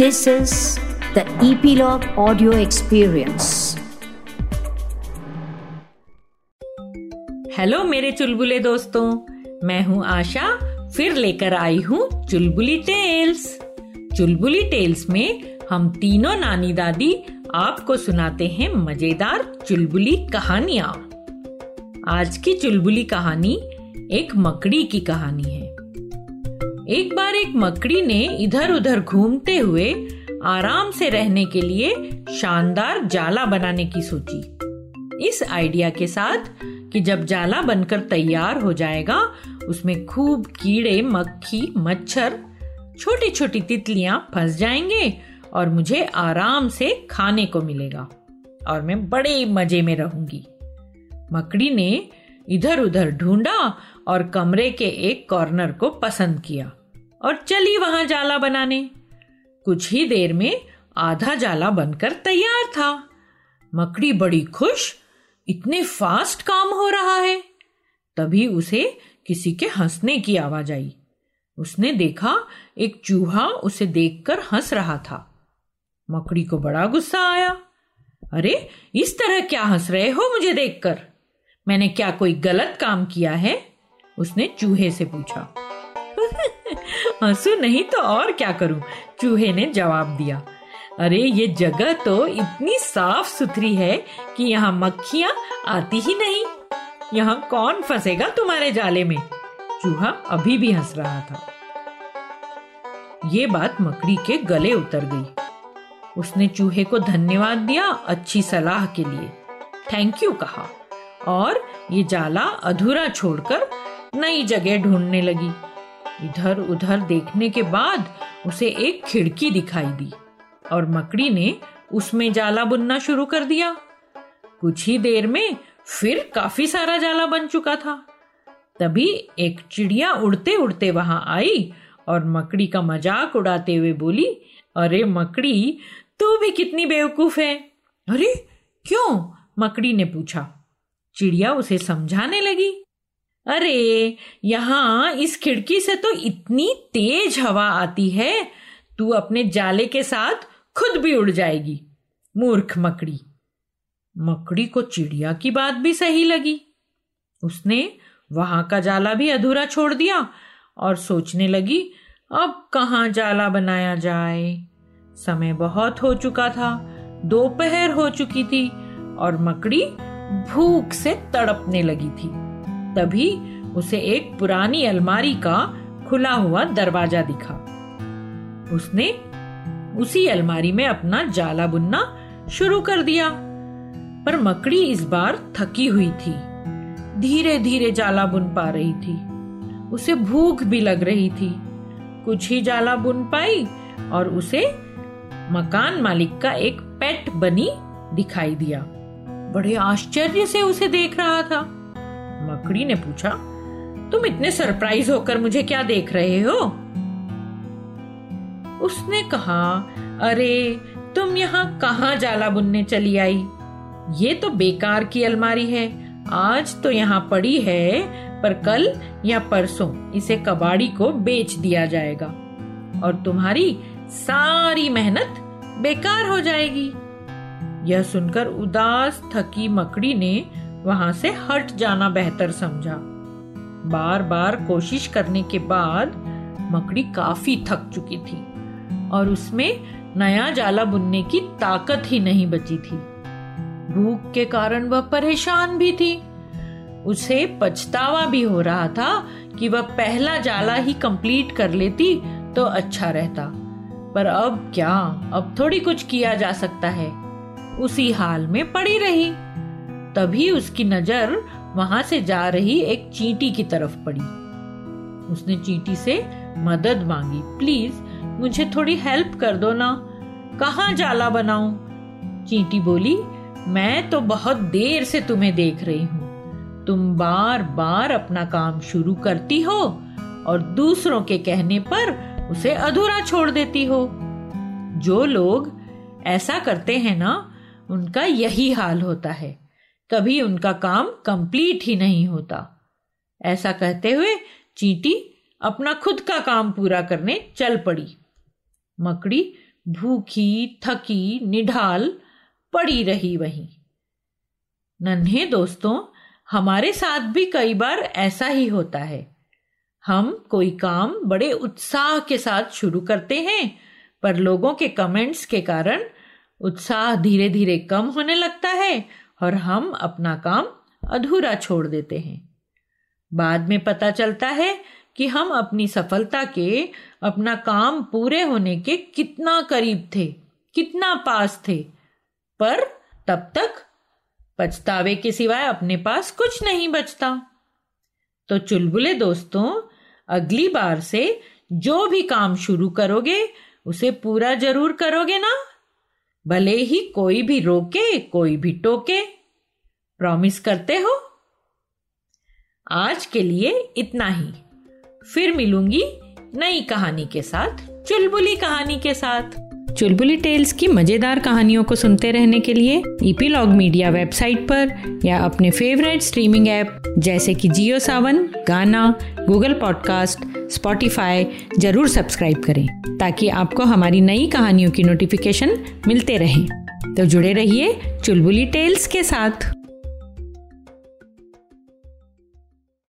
This is the Epilogue Audio Experience. Hello मेरे चुलबुले दोस्तों। मैं हूँ आशा। फिर लेकर आई हूँ चुलबुली टेल्स चुलबुली टेल्स में हम तीनों नानी दादी आपको सुनाते हैं मज़ेदार चुलबुली कहानियाँ। आज की चुलबुली कहानी एक मकड़ी की कहानी है। एक बार एक मकड़ी ने इधर उधर घूमते हुए आराम से रहने के लिए शानदार जाला बनाने की सोची। इस आइडिया के साथ कि जब जाला बनकर तैयार हो जाएगा, उसमें खूब कीड़े, मक्खी, मच्छर छोटी छोटी तितलियाँ फंस जाएँगे और मुझे आराम से खाने को मिलेगा और मैं बड़े मज़े में रहूँगी। मकड़ी ने इधर उधर ढूंढा और कमरे के एक कॉर्नर को पसंद किया। और चली वहाँ जाला बनाने। कुछ ही देर में आधा जाला बनकर तैयार था। मकड़ी बड़ी खुश, इतने फास्ट काम हो रहा है। तभी उसे किसी के हंसने की आवाज़ आई। उसने देखा एक चूहा उसे देखकर हंस रहा था। मकड़ी को बड़ा गुस्सा आया। अरे, इस तरह क्या हंस रहे हो मुझे देखकर? मैंने क्या कोई गलत काम किया है? उसने चूहे से पूछा। हंसू नहीं तो और क्या करूँ? चूहे ने जवाब दिया। अरे, ये जगह तो इतनी साफ़ सुथरी है कि यहाँ मक्खियाँ आती ही नहीं। यहाँ कौन फंसेगा तुम्हारे जाले में? चूहा अभी भी हंस रहा था। ये बात मकड़ी के गले उतर गई। उसने चूहे को धन्यवाद दिया अच्छी सलाह के लिए। थैंक यू कहा। और ये जाला अधूरा छोड़कर नई जगह ढूँढने लगी। इधर उधर देखने के बाद उसे एक खिड़की दिखाई दी और मकड़ी ने उसमें जाला बुनना शुरू कर दिया। कुछ ही देर में फिर काफ़ी सारा जाला बन चुका था। तभी एक चिड़िया उड़ते उड़ते वहाँ आई और मकड़ी का मज़ाक उड़ाते हुए बोली, अरे मकड़ी, तू भी कितनी बेवकूफ़ है। अरे, क्यों? मकड़ी ने पूछा। चिड़िया उसे समझाने लगी। अरे, यहाँ इस खिड़की से तो इतनी तेज हवा आती है, तू अपने जाले के साथ खुद भी उड़ जाएगी, मूर्ख मकड़ी। मकड़ी को चिड़िया की बात भी सही लगी। उसने वहाँ का जाला भी अधूरा छोड़ दिया और सोचने लगी, अब कहाँ जाला बनाया जाए। समय बहुत हो चुका था, दोपहर हो चुकी थी और मकड़ी भूख से तड़पने लगी थी। तभी उसे एक पुरानी अलमारी का खुला हुआ दरवाज़ा दिखा। उसने उसी अलमारी में अपना जाला बुनना शुरू कर दिया, पर मकड़ी इस बार थकी हुई थी। धीरे धीरे जाला बुन पा रही थी। उसे भूख भी लग रही थी। कुछ ही जाला बुन पाई और उसे मकान मालिक का एक पेट बनी दिखाई दिया। बड़े आश्चर्य से उसे देख रहा था। मकड़ी ने पूछा, तुम इतने सरप्राइज़ होकर मुझे क्या देख रहे हो? उसने कहा, अरे, तुम यहाँ कहाँ जाला बुनने चली आई? ये तो बेकार की अलमारी है। आज तो यहाँ पड़ी है, पर कल या परसों इसे कबाड़ी को बेच दिया जाएगा और तुम्हारी सारी मेहनत बेकार हो जाएगी। यह सुनकर उदास, थकी मकड़ी ने वहाँ से हट जाना बेहतर समझा। बार बार कोशिश करने के बाद मकड़ी काफ़ी थक चुकी थी और उसमें नया जाला बुनने की ताकत ही नहीं बची थी। भूख के कारण वह परेशान भी थी। उसे पछतावा भी हो रहा था कि वह पहला जाला ही कंप्लीट कर लेती तो अच्छा रहता। पर अब क्या? अब थोड़ी कुछ किया जा सकता है। उसी हाल में पड़ी रही। तभी उसकी नज़र वहाँ से जा रही एक चींटी की तरफ़ पड़ी। उसने चींटी से मदद मांगी। प्लीज़, मुझे थोड़ी हेल्प कर दो ना। कहा जाला बनाऊँ? चींटी बोली, मैं तो बहुत देर से तुम्हें देख रही हूँ। तुम बार बार अपना काम शुरू करती हो और दूसरों के कहने पर उसे अधूरा छोड़ देती हो। जो लोग ऐसा करते हैं ना, उनका यही हाल होता है। कभी उनका काम कंप्लीट ही नहीं होता। ऐसा कहते हुए चींटी अपना खुद का काम पूरा करने चल पड़ी। मकड़ी भूखी, थकी, निढाल पड़ी रही वहीं। नन्हे दोस्तों, हमारे साथ भी कई बार ऐसा ही होता है। हम कोई काम बड़े उत्साह के साथ शुरू करते हैं, पर लोगों के कमेंट्स के कारण उत्साह धीरे धीरे कम होने लगता है और हम अपना काम अधूरा छोड़ देते हैं। बाद में पता चलता है कि हम अपनी सफलता के, अपना काम पूरे होने के कितना करीब थे, कितना पास थे, पर तब तक पछतावे के सिवाय अपने पास कुछ नहीं बचता। तो चुलबुले दोस्तों, अगली बार से जो भी काम शुरू करोगे, उसे पूरा ज़रूर करोगे ना? भले ही कोई भी रोके, कोई भी टोके। प्रॉमिस करते हो? आज के लिए इतना ही। फिर मिलूँगी नई कहानी के साथ, चुलबुली कहानी के साथ। चुलबुली टेल्स की मज़ेदार कहानियों को सुनते रहने के लिए ईपीलॉग मीडिया वेबसाइट पर या अपने फेवरेट स्ट्रीमिंग ऐप, जैसे कि Jio Saavn, Gaana, Google podcast, Spotify, ज़रूर सब्सक्राइब करें, ताकि आपको हमारी नई कहानियों की नोटिफिकेशन मिलते रहे। तो जुड़े रहिए चुलबुली टेल्स के साथ।